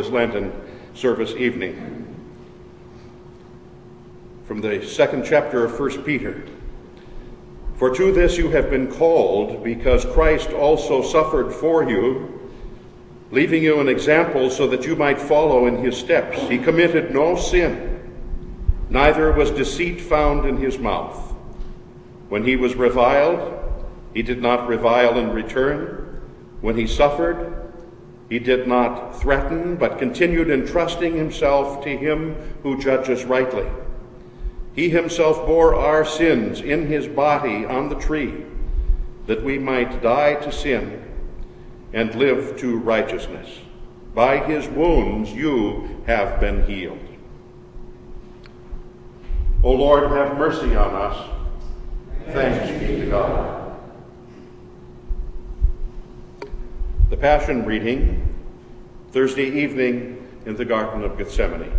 this Lenten service evening. From the second chapter of 1 Peter. For to this you have been called, because Christ also suffered for you, leaving you an example so that you might follow in his steps. He committed no sin, neither was deceit found in his mouth. When he was reviled, he did not revile in return. When he suffered, he did not threaten, but continued entrusting himself to him who judges rightly. He himself bore our sins in his body on the tree, that we might die to sin and live to righteousness. By his wounds you have been healed. O Lord, have mercy on us. Thanks be to God. The Passion reading, Thursday evening in the Garden of Gethsemane.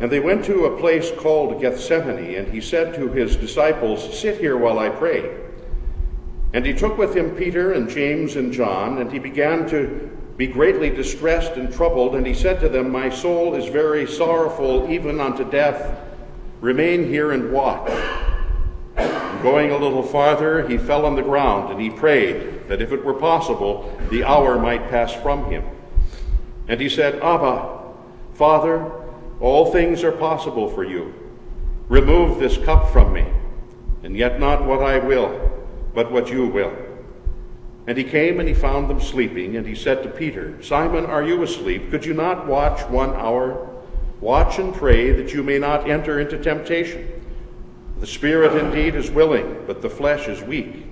And they went to a place called Gethsemane, and he said to his disciples, Sit here while I pray. And he took with him Peter and James and John, and he began to be greatly distressed and troubled. And he said to them, My soul is very sorrowful, even unto death. Remain here and watch. Going a little farther, he fell on the ground and he prayed that if it were possible, the hour might pass from him. And he said, Abba, Father, all things are possible for you. Remove this cup from me, and yet not what I will, but what you will. And he came and he found them sleeping, and he said to Peter, Simon, are you asleep? Could you not watch one hour? Watch and pray that you may not enter into temptation. The spirit indeed is willing, but the flesh is weak.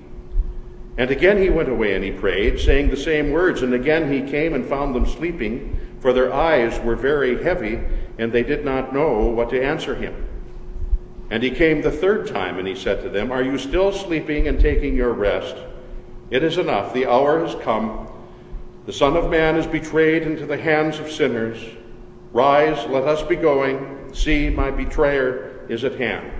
And again he went away and he prayed, saying the same words. And again he came and found them sleeping, for their eyes were very heavy, and they did not know what to answer him. And he came the third time, and he said to them, Are you still sleeping and taking your rest? It is enough, the hour has come. The Son of Man is betrayed into the hands of sinners. Rise, let us be going. See, my betrayer is at hand.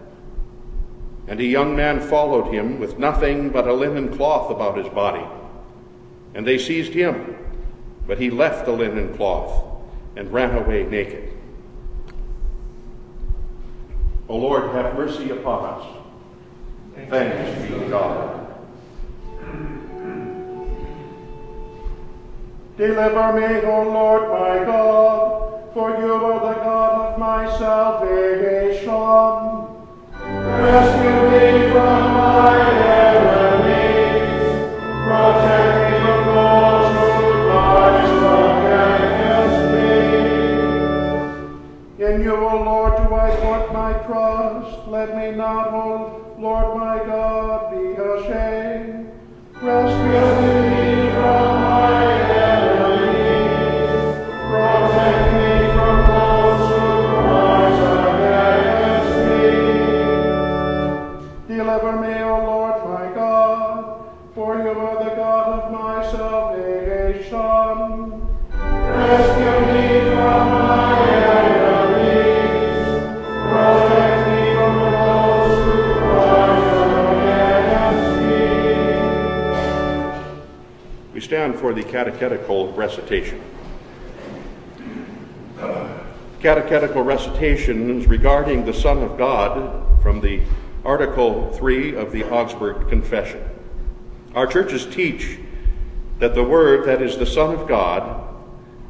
And a young man followed him with nothing but a linen cloth about his body. And they seized him, but he left the linen cloth and ran away naked. O Lord, have mercy upon us. Thanks be to God. Deliver me, O Lord my God, for you are the God of my salvation. Not, O Lord my trust? Let me not hold, Lord my God, be ashamed. Rescue me Deliver me, O Lord my God, for you are the God of my salvation. Rescue me from my. We stand for the catechetical recitation. Catechetical recitations regarding the Son of God from the Article 3 of the Augsburg Confession. Our churches teach that the Word, that is the Son of God,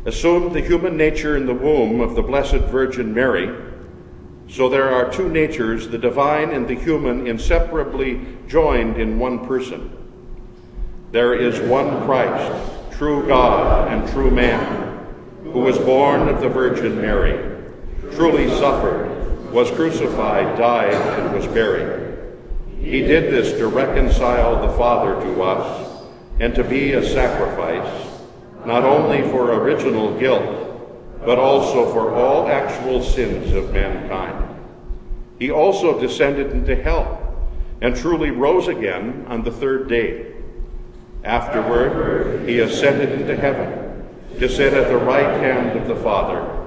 assumed the human nature in the womb of the Blessed Virgin Mary. So there are two natures, the divine and the human, inseparably joined in one person. There is one Christ, true God and true man, who was born of the Virgin Mary, truly suffered, was crucified, died, and was buried. He did this to reconcile the Father to us and to be a sacrifice, not only for original guilt, but also for all actual sins of mankind. He also descended into hell and truly rose again on the third day. Afterward, he ascended into heaven to sit at the right hand of the Father.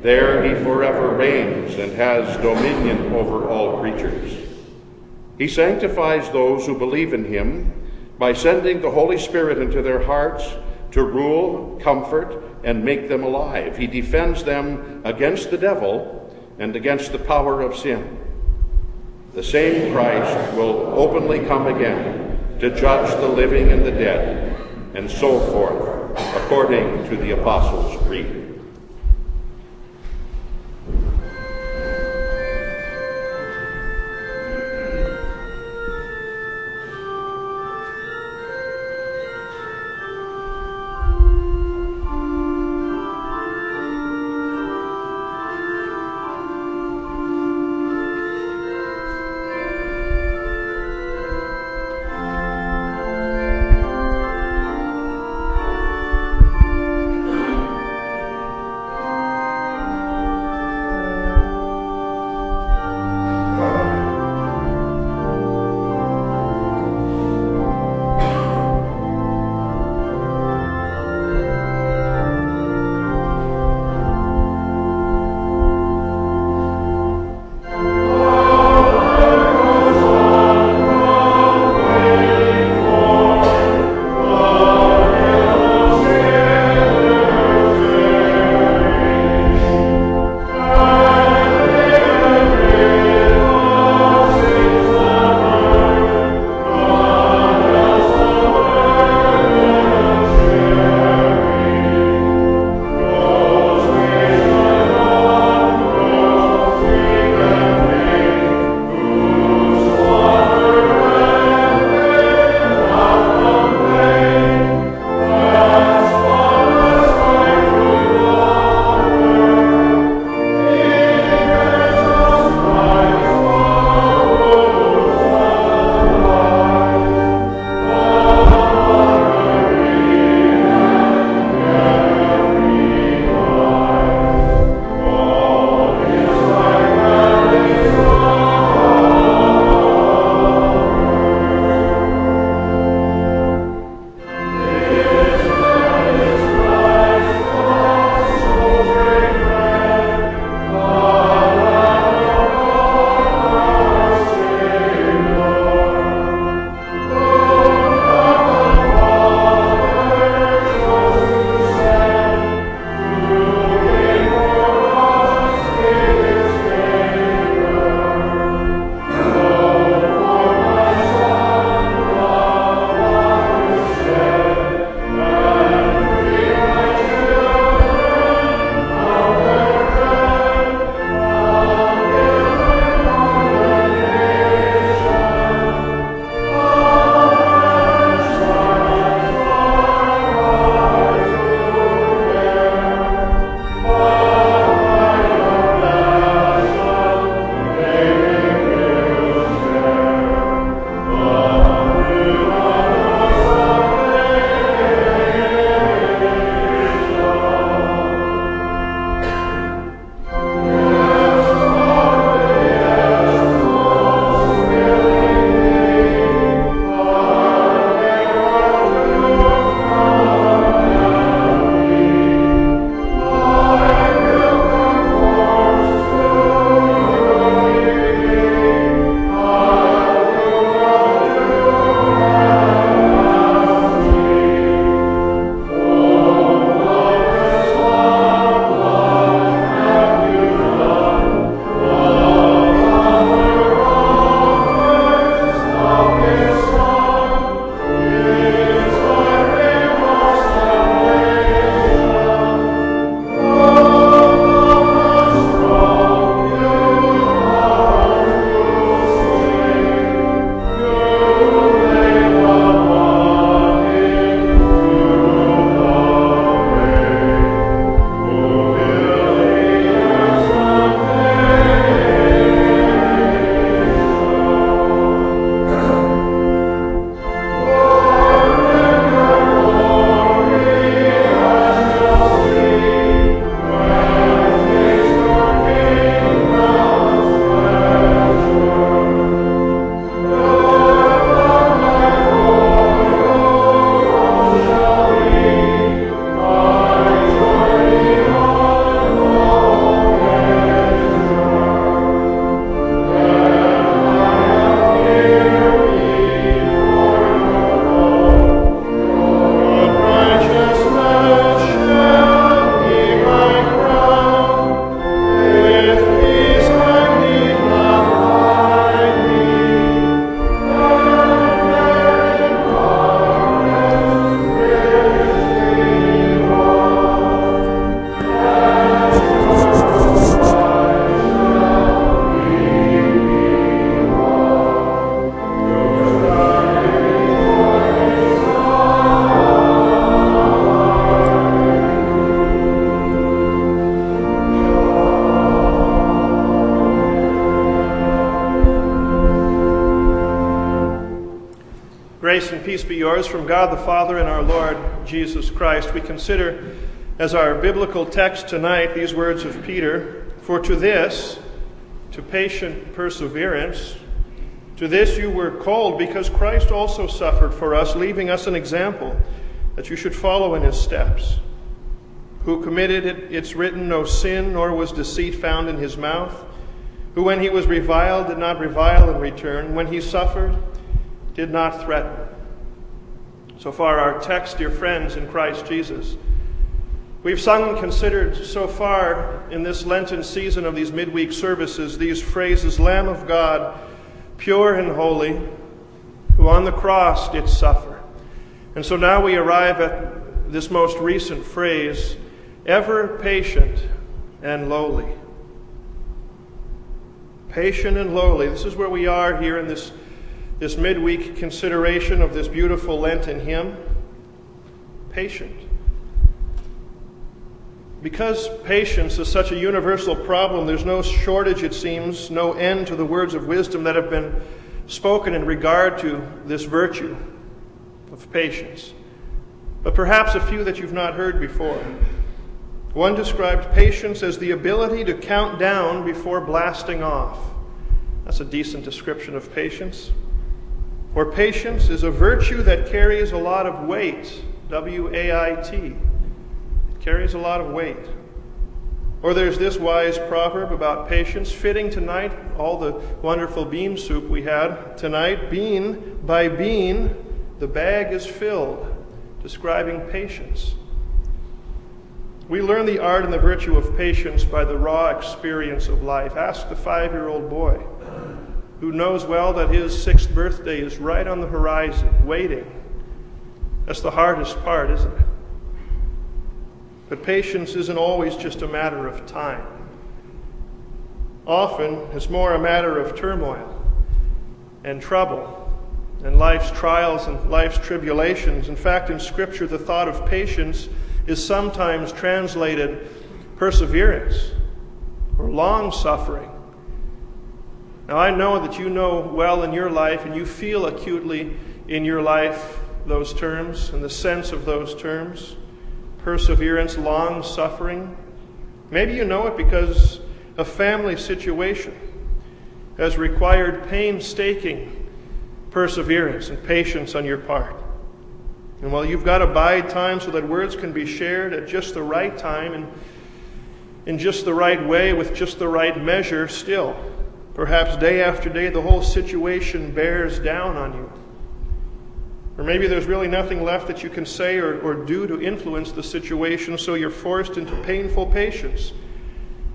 There he forever reigns and has dominion over all creatures. He sanctifies those who believe in him by sending the Holy Spirit into their hearts to rule, comfort, and make them alive. He defends them against the devil and against the power of sin. The same Christ will openly come again to judge the living and the dead, and so forth, according to the Apostles' Creed. God the Father and our Lord Jesus Christ. We consider as our biblical text tonight these words of Peter For to this, to patient perseverance, to this you were called, because Christ also suffered for us, leaving us an example that you should follow in his steps. Who committed it, it's written, no sin, nor was deceit found in his mouth. Who, when he was reviled, did not revile in return. When he suffered, did not threaten. So far, our text, dear friends in Christ Jesus. We've sung and considered so far in this Lenten season of these midweek services these phrases Lamb of God, pure and holy, who on the cross did suffer. And so now we arrive at this most recent phrase ever patient and lowly. Patient and lowly. This is where we are here in this this midweek consideration of this beautiful Lenten hymn patient. Because patience is such a universal problem, there's no shortage, it seems, no end to the words of wisdom that have been spoken in regard to this virtue of patience. But perhaps a few that you've not heard before. One described patience as the ability to count down before blasting off. That's a decent description of patience. For patience is a virtue that carries a lot of weight. W A I T. It carries a lot of weight. Or there's this wise proverb about patience, fitting tonight all the wonderful bean soup we had tonight. Bean by bean, the bag is filled, describing patience. We learn the art and the virtue of patience by the raw experience of life. Ask the five year old boy who knows well that his sixth birthday is right on the horizon, waiting. That's the hardest part, isn't it? But patience isn't always just a matter of time. Often, it's more a matter of turmoil and trouble and life's trials and life's tribulations. In fact, in Scripture, the thought of patience is sometimes translated perseverance or long suffering now, I know that you know well in your life and you feel acutely in your life those terms and the sense of those terms perseverance, long suffering. Maybe you know it because a family situation has required painstaking perseverance and patience on your part. And while you've got to bide time so that words can be shared at just the right time and in just the right way with just the right measure, still, Perhaps day after day, the whole situation bears down on you. Or maybe there's really nothing left that you can say or, or do to influence the situation, so you're forced into painful patience.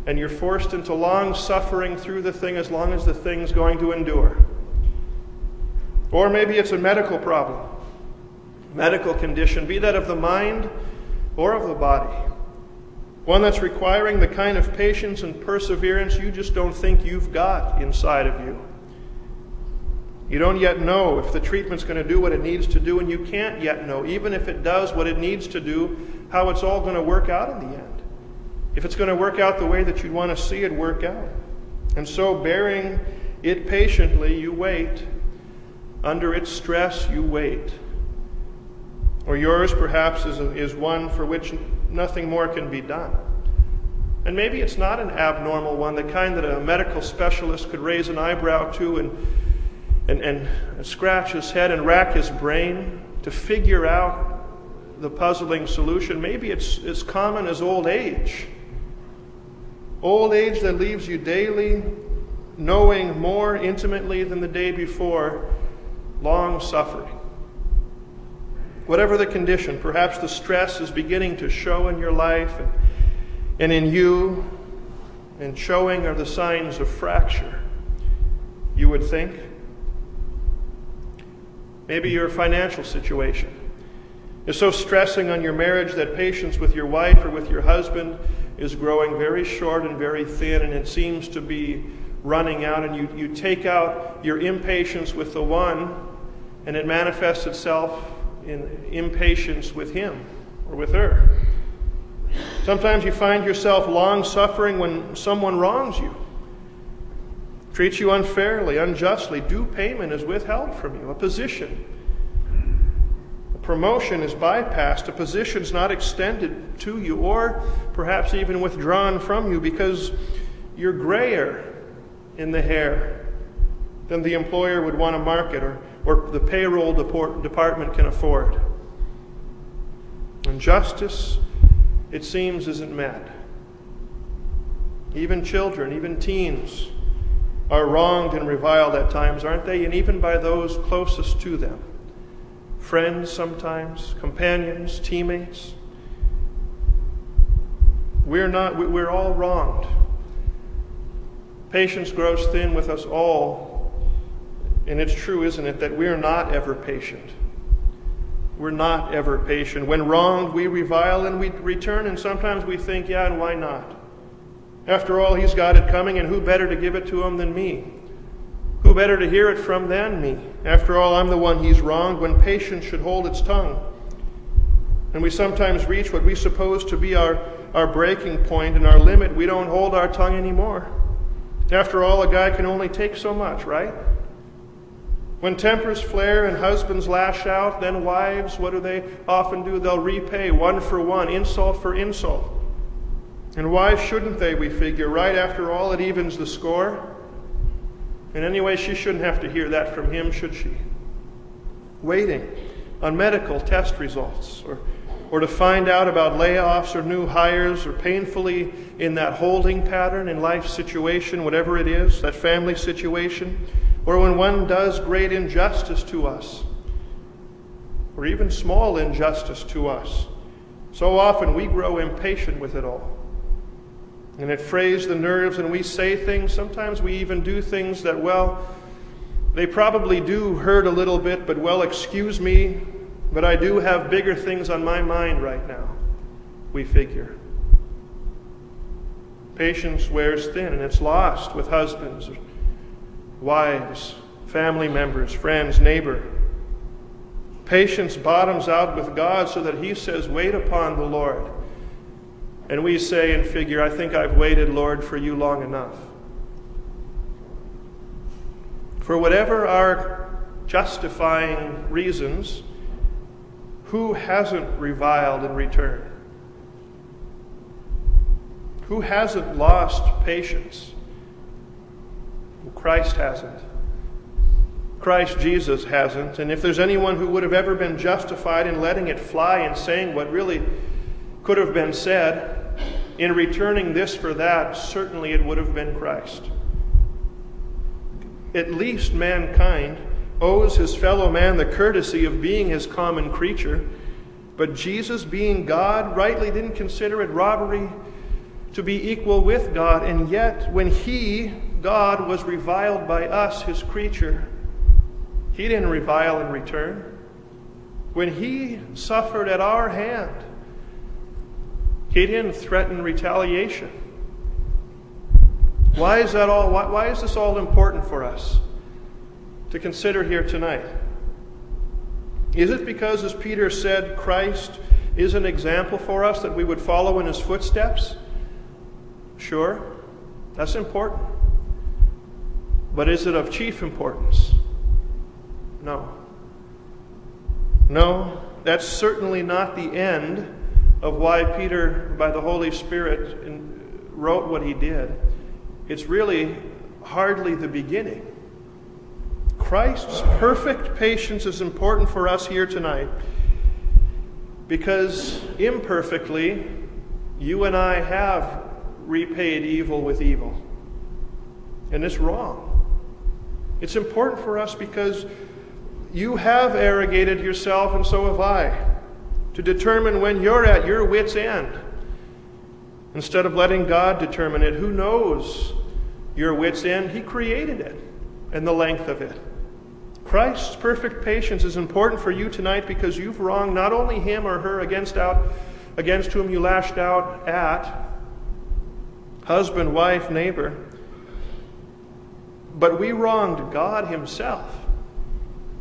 And you're forced into long suffering through the thing as long as the thing's going to endure. Or maybe it's a medical problem, medical condition, be that of the mind or of the body. One that's requiring the kind of patience and perseverance you just don't think you've got inside of you. You don't yet know if the treatment's going to do what it needs to do, and you can't yet know, even if it does what it needs to do, how it's all going to work out in the end. If it's going to work out the way that you'd want to see it work out. And so, bearing it patiently, you wait. Under its stress, you wait. Or yours, perhaps, is, a, is one for which nothing more can be done. And maybe it's not an abnormal one, the kind that a medical specialist could raise an eyebrow to and, and, and scratch his head and rack his brain to figure out the puzzling solution. Maybe it's as common as old age. Old age that leaves you daily knowing more intimately than the day before long suffering. Whatever the condition, perhaps the stress is beginning to show in your life and, and in you, and showing are the signs of fracture, you would think. Maybe your financial situation is so stressing on your marriage that patience with your wife or with your husband is growing very short and very thin, and it seems to be running out, and you, you take out your impatience with the one, and it manifests itself in impatience with him or with her. Sometimes you find yourself long suffering when someone wrongs you, treats you unfairly, unjustly. Due payment is withheld from you, a position A promotion is bypassed, a position is not extended to you, or perhaps even withdrawn from you because you're grayer in the hair than the employer would want to market or, or the payroll department can afford. And justice, it seems, isn't met. Even children, even teens, are wronged and reviled at times, aren't they? And even by those closest to them friends sometimes, companions, teammates. We're not, we're all wronged. Patience grows thin with us all. And it's true, isn't it, that we're not ever patient. We're not ever patient. When wronged, we revile and we return, and sometimes we think, yeah, and why not? After all, he's got it coming, and who better to give it to him than me? Who better to hear it from than me? After all, I'm the one he's wronged when patience should hold its tongue. And we sometimes reach what we suppose to be our, our breaking point and our limit. We don't hold our tongue anymore. After all, a guy can only take so much, right? When tempers flare and husbands lash out, then wives, what do they often do? They'll repay one for one, insult for insult. And why shouldn't they, we figure? Right after all, it evens the score. And anyway, she shouldn't have to hear that from him, should she? Waiting on medical test results or, or to find out about layoffs or new hires or painfully in that holding pattern in life situation, whatever it is, that family situation, or when one does great injustice to us or even small injustice to us. So often we grow impatient with it all. And it frays the nerves, and we say things. Sometimes we even do things that, well, they probably do hurt a little bit, but, well, excuse me, but I do have bigger things on my mind right now, we figure. Patience wears thin, and it's lost with husbands, wives, family members, friends, neighbor. Patience bottoms out with God so that He says, Wait upon the Lord. And we say and figure, I think I've waited, Lord, for you long enough. For whatever our justifying reasons, who hasn't reviled in return? Who hasn't lost patience? Christ hasn't. Christ Jesus hasn't. And if there's anyone who would have ever been justified in letting it fly and saying what really could have been said, in returning this for that, certainly it would have been Christ. At least mankind owes his fellow man the courtesy of being his common creature, but Jesus, being God, rightly didn't consider it robbery to be equal with God, and yet when he, God, was reviled by us, his creature, he didn't revile in return. When he suffered at our hand, he didn't threaten retaliation. Why is that all? Why, why is this all important for us to consider here tonight? Is it because, as Peter said, Christ is an example for us that we would follow in his footsteps? Sure, that's important. But is it of chief importance? No. No, that's certainly not the end of why Peter, by the Holy Spirit, wrote what he did, it's really hardly the beginning. Christ's perfect patience is important for us here tonight because imperfectly, you and I have repaid evil with evil. And it's wrong. It's important for us because you have arrogated yourself, and so have I to determine when you're at your wits' end. Instead of letting God determine it, who knows your wits' end? He created it and the length of it. Christ's perfect patience is important for you tonight because you've wronged not only him or her against out against whom you lashed out at husband, wife, neighbor, but we wronged God himself.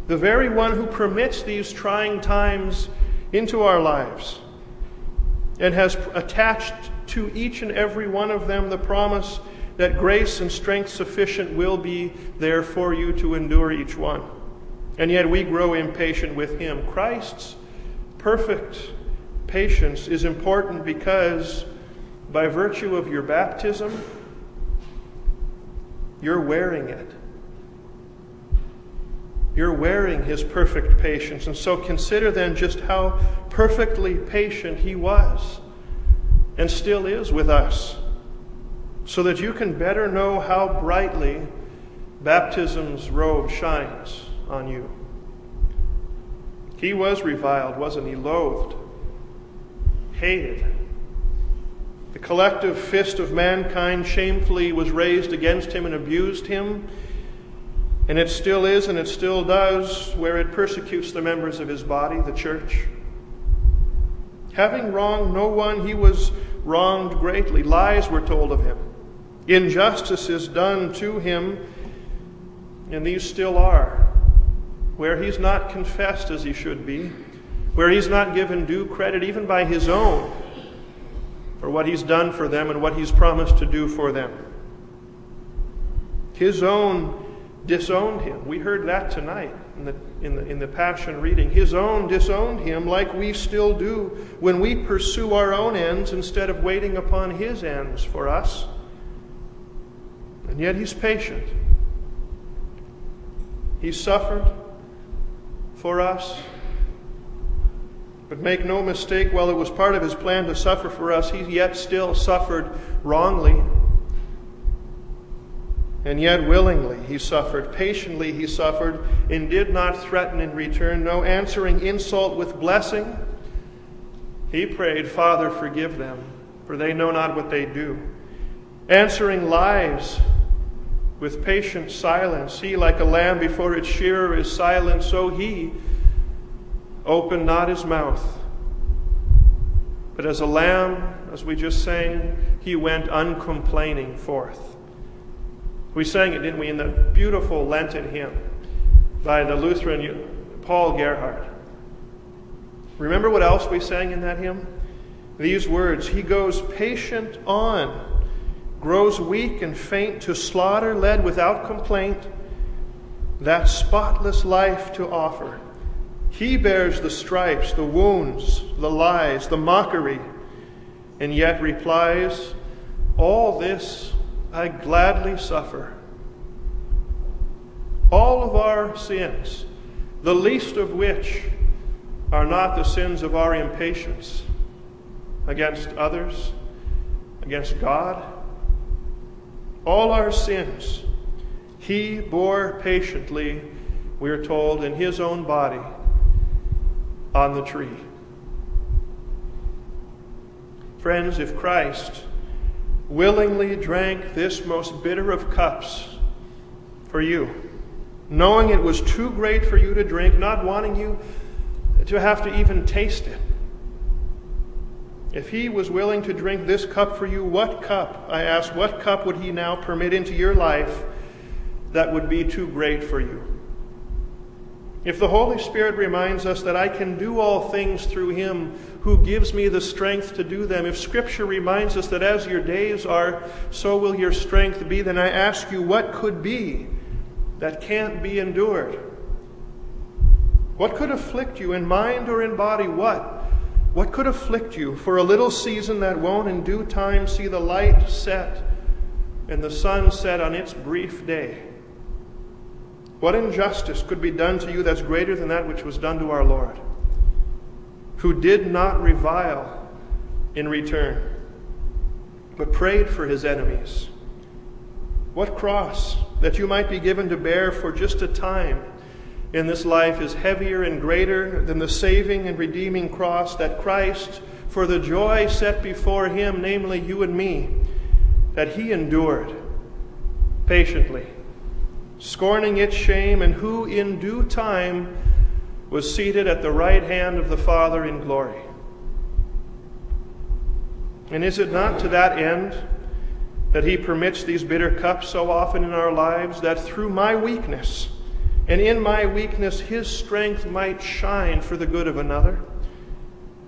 The very one who permits these trying times into our lives and has attached to each and every one of them the promise that grace and strength sufficient will be there for you to endure each one. And yet we grow impatient with Him. Christ's perfect patience is important because by virtue of your baptism, you're wearing it. You're wearing his perfect patience. And so consider then just how perfectly patient he was and still is with us, so that you can better know how brightly baptism's robe shines on you. He was reviled, wasn't he? Loathed, hated. Collective fist of mankind shamefully was raised against him and abused him. And it still is, and it still does, where it persecutes the members of his body, the church. Having wronged no one, he was wronged greatly. Lies were told of him, injustice is done to him, and these still are. Where he's not confessed as he should be, where he's not given due credit even by his own for what he's done for them and what he's promised to do for them. His own disowned him. We heard that tonight in the, in the, in the Passion reading. His own disowned him like we still do when we pursue our own ends instead of waiting upon his ends for us. And yet he's patient. He suffered for us. But make no mistake, while it was part of his plan to suffer for us, he yet still suffered wrongly and yet willingly he suffered, patiently he suffered, and did not threaten in return, no answering insult with blessing. He prayed, Father, forgive them, for they know not what they do. Answering lies with patient silence. He, like a lamb before its shearer, is silent, so he opened not his mouth. But as a lamb, as we just sang, he went uncomplaining forth. We sang it, didn't we, in the beautiful Lenten hymn by the Lutheran Paul Gerhardt. Remember what else we sang in that hymn? These words He goes patient on, grows weak and faint to slaughter, led without complaint, that spotless life to offer. He bears the stripes, the wounds, the lies, the mockery, and yet replies, All this I gladly suffer. All of our sins, the least of which are not the sins of our impatience against others, against God, all our sins, He bore patiently, we are told, in His own body on the tree. Friends, if Christ willingly drank this most bitter of cups for you, knowing it was too great for you to drink, not wanting you to have to even taste it. If he was willing to drink this cup for you, what cup, I ask, what cup would he now permit into your life that would be too great for you? If the Holy Spirit reminds us that I can do all things through him who gives me the strength to do them, if Scripture reminds us that as your days are, so will your strength be, then I ask you, what could be that can't be endured? What could afflict you in mind or in body? What? What could afflict you for a little season that won't in due time see the light set and the sun set on its brief day? What injustice could be done to you that's greater than that which was done to our Lord? who did not revile in return, but prayed for his enemies. What cross that you might be given to bear for just a time in this life is heavier and greater than the saving and redeeming cross that Christ, for the joy set before him, namely you and me, that he endured patiently, scorning its shame, and who in due time was seated at the right hand of the Father in glory. And is it not to that end that He permits these bitter cups so often in our lives, that through my weakness and in my weakness His strength might shine for the good of another?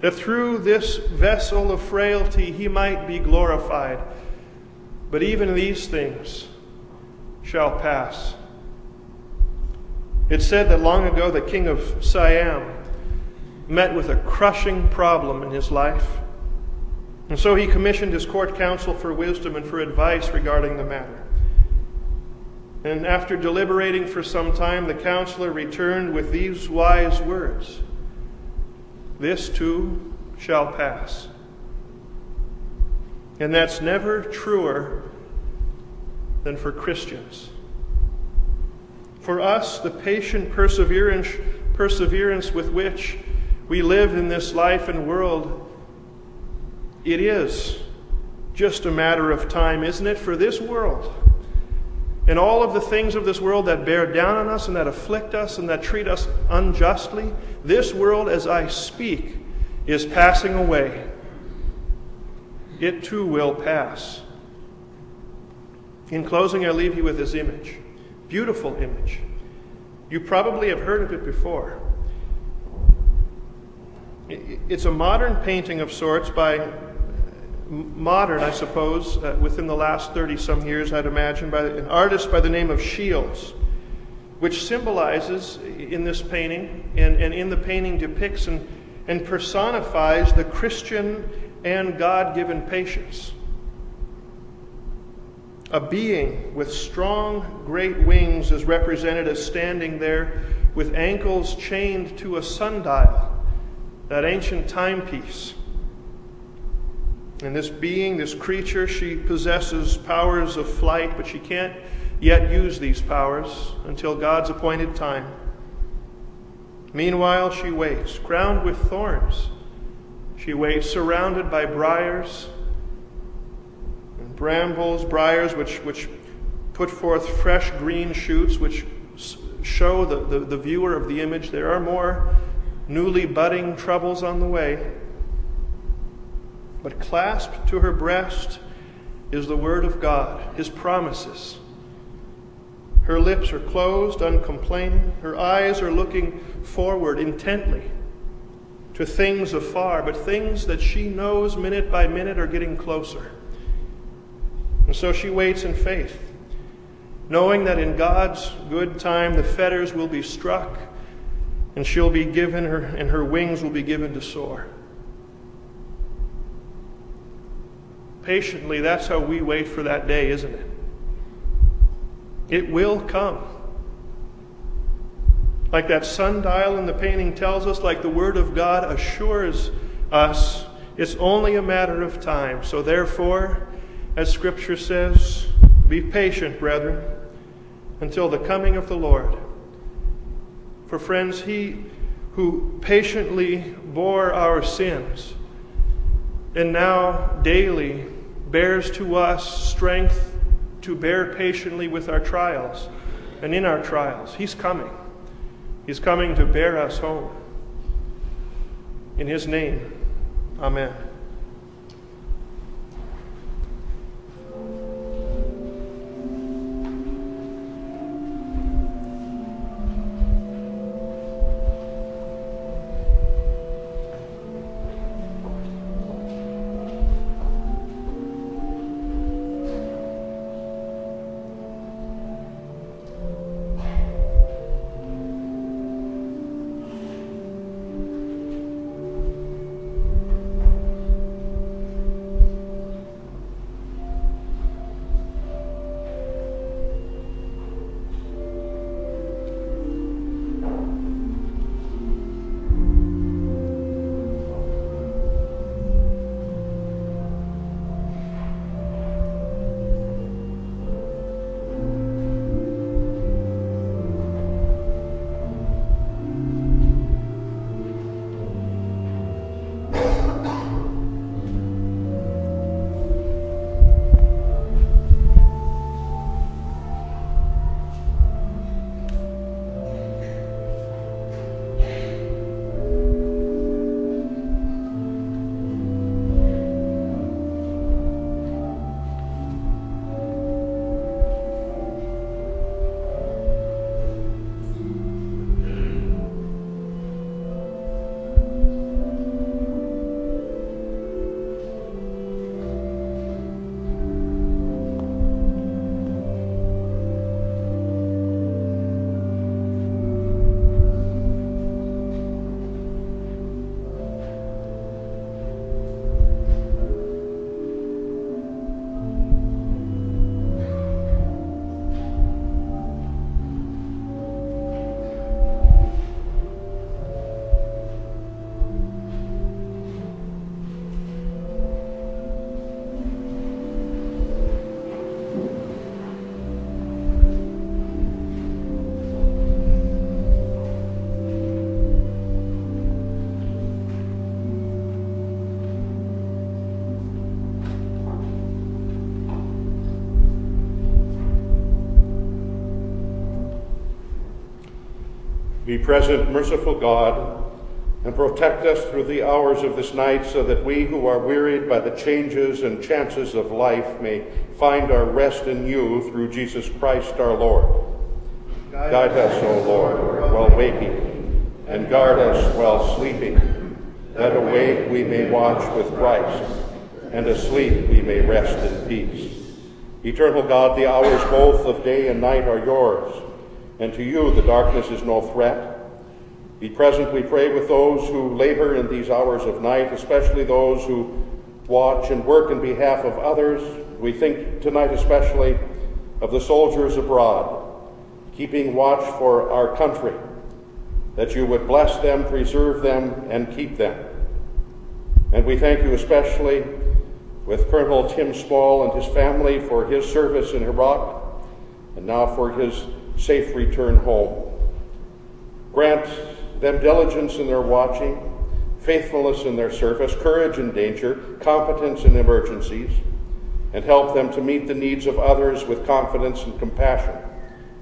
That through this vessel of frailty He might be glorified. But even these things shall pass. It said that long ago the king of Siam met with a crushing problem in his life. And so he commissioned his court counsel for wisdom and for advice regarding the matter. And after deliberating for some time, the counselor returned with these wise words This too shall pass. And that's never truer than for Christians. For us, the patient perseverance, perseverance with which we live in this life and world, it is just a matter of time, isn't it, for this world? And all of the things of this world that bear down on us and that afflict us and that treat us unjustly, this world, as I speak, is passing away. It too will pass. In closing, I leave you with this image. Beautiful image. You probably have heard of it before. It's a modern painting of sorts by modern, I suppose, uh, within the last 30 some years, I'd imagine, by an artist by the name of Shields, which symbolizes in this painting and, and in the painting depicts and, and personifies the Christian and God given patience. A being with strong, great wings is represented as standing there with ankles chained to a sundial, that ancient timepiece and this being, this creature, she possesses powers of flight, but she can't yet use these powers until God's appointed time. Meanwhile, she waits, crowned with thorns. She waits, surrounded by briars brambles, briars which, which put forth fresh green shoots, which show the, the, the viewer of the image there are more newly budding troubles on the way. But clasped to her breast is the Word of God, His promises. Her lips are closed, uncomplaining. Her eyes are looking forward intently to things afar, but things that she knows minute by minute are getting closer. And so she waits in faith, knowing that in God's good time the fetters will be struck and she'll be given her, and her wings will be given to soar. patiently, that's how we wait for that day, isn't it? It will come. Like that sundial in the painting tells us, like the Word of God assures us, it's only a matter of time. So, therefore, as Scripture says, be patient, brethren, until the coming of the Lord. For, friends, He who patiently bore our sins and now daily bears to us strength to bear patiently with our trials and in our trials. He's coming. He's coming to bear us home. In His name, Amen. Present, merciful God, and protect us through the hours of this night so that we who are wearied by the changes and chances of life may find our rest in you through Jesus Christ our Lord. Guide, us, O Lord, while waking, and guard us while sleeping, that awake we may watch with Christ, and asleep we may rest in peace. Eternal God, the hours both of day and night are yours, and to you the darkness is no threat. Be present, we pray, with those who labor in these hours of night, especially those who watch and work in behalf of others. We think tonight especially of the soldiers abroad, keeping watch for our country, that you would bless them, preserve them, and keep them. And we thank you especially with Colonel Tim Small and his family for his service in Iraq, and now for his safe return home. Grant them diligence in their watching, faithfulness in their service, courage in danger, competence in emergencies, and help them to meet the needs of others with confidence and compassion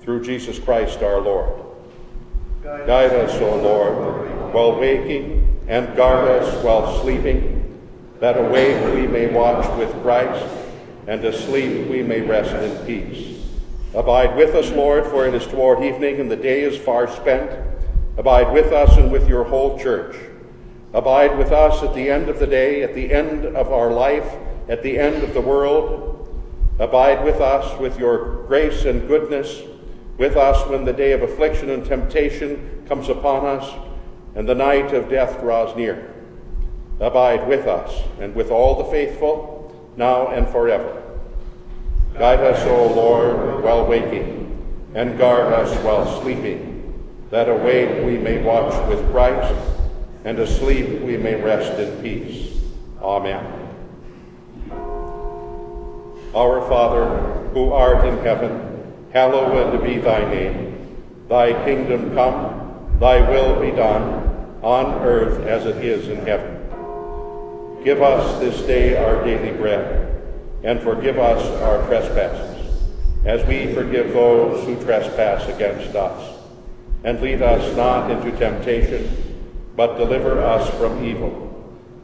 through Jesus Christ our Lord. Guide, Guide us, O Lord, while waking, and guard us while sleeping, that awake we may watch with Christ, and asleep we may rest in peace. Abide with us, Lord, for it is toward evening, and the day is far spent. Abide with us and with your whole church. Abide with us at the end of the day, at the end of our life, at the end of the world. Abide with us with your grace and goodness, with us when the day of affliction and temptation comes upon us and the night of death draws near. Abide with us and with all the faithful, now and forever. Guide us, O Lord, while waking, and guard us while sleeping that awake we may watch with Christ, and asleep we may rest in peace. Amen. Our Father, who art in heaven, hallowed be thy name. Thy kingdom come, thy will be done, on earth as it is in heaven. Give us this day our daily bread, and forgive us our trespasses, as we forgive those who trespass against us and lead us not into temptation, but deliver us from evil.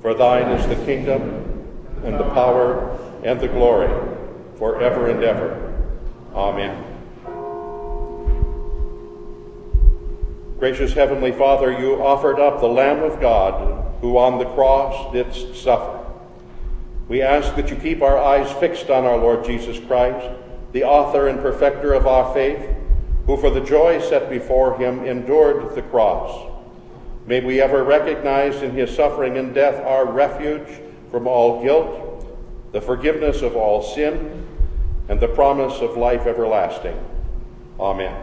For thine is the kingdom, and the power, and the glory, forever and ever. Amen. Gracious Heavenly Father, you offered up the Lamb of God, who on the cross didst suffer. We ask that you keep our eyes fixed on our Lord Jesus Christ, the author and perfecter of our faith who for the joy set before him endured the cross. May we ever recognize in his suffering and death our refuge from all guilt, the forgiveness of all sin, and the promise of life everlasting. Amen.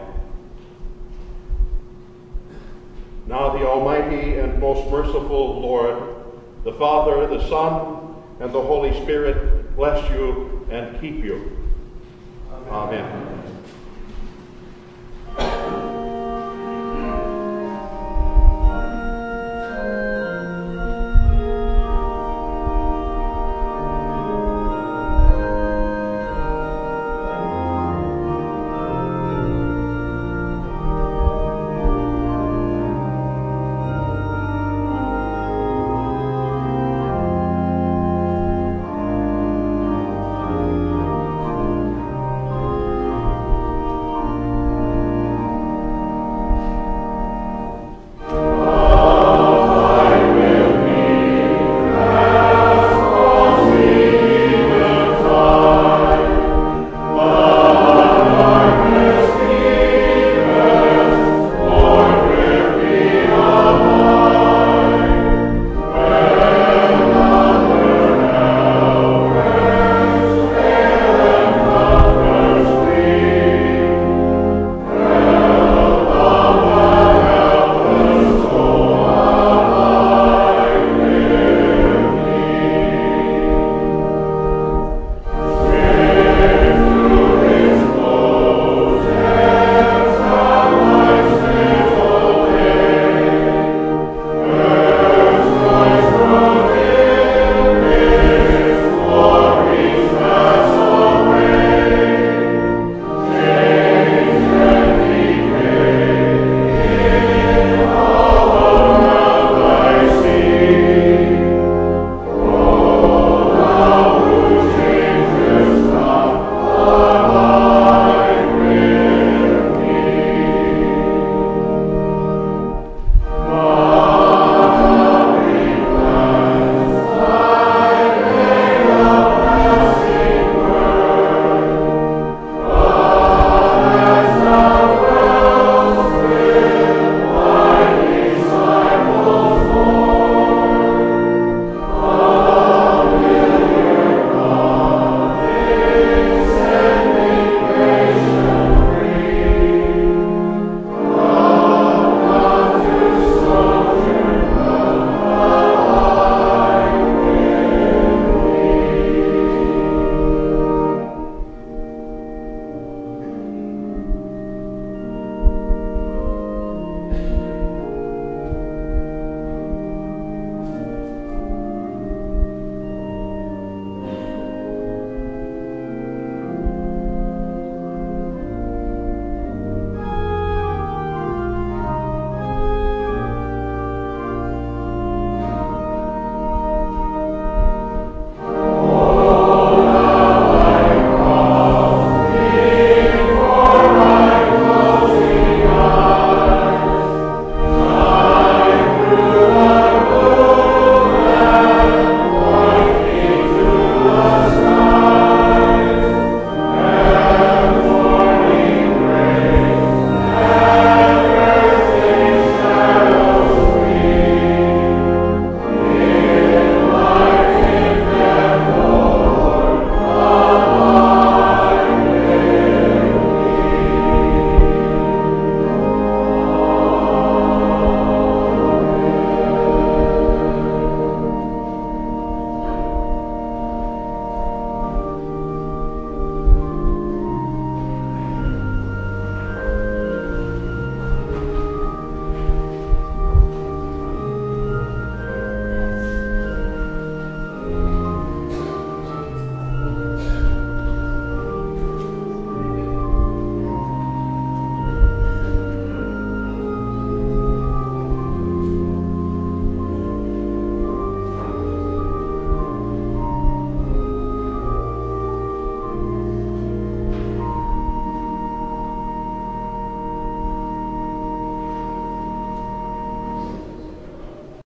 Now the Almighty and most merciful Lord, the Father, the Son, and the Holy Spirit bless you and keep you. Amen. Amen.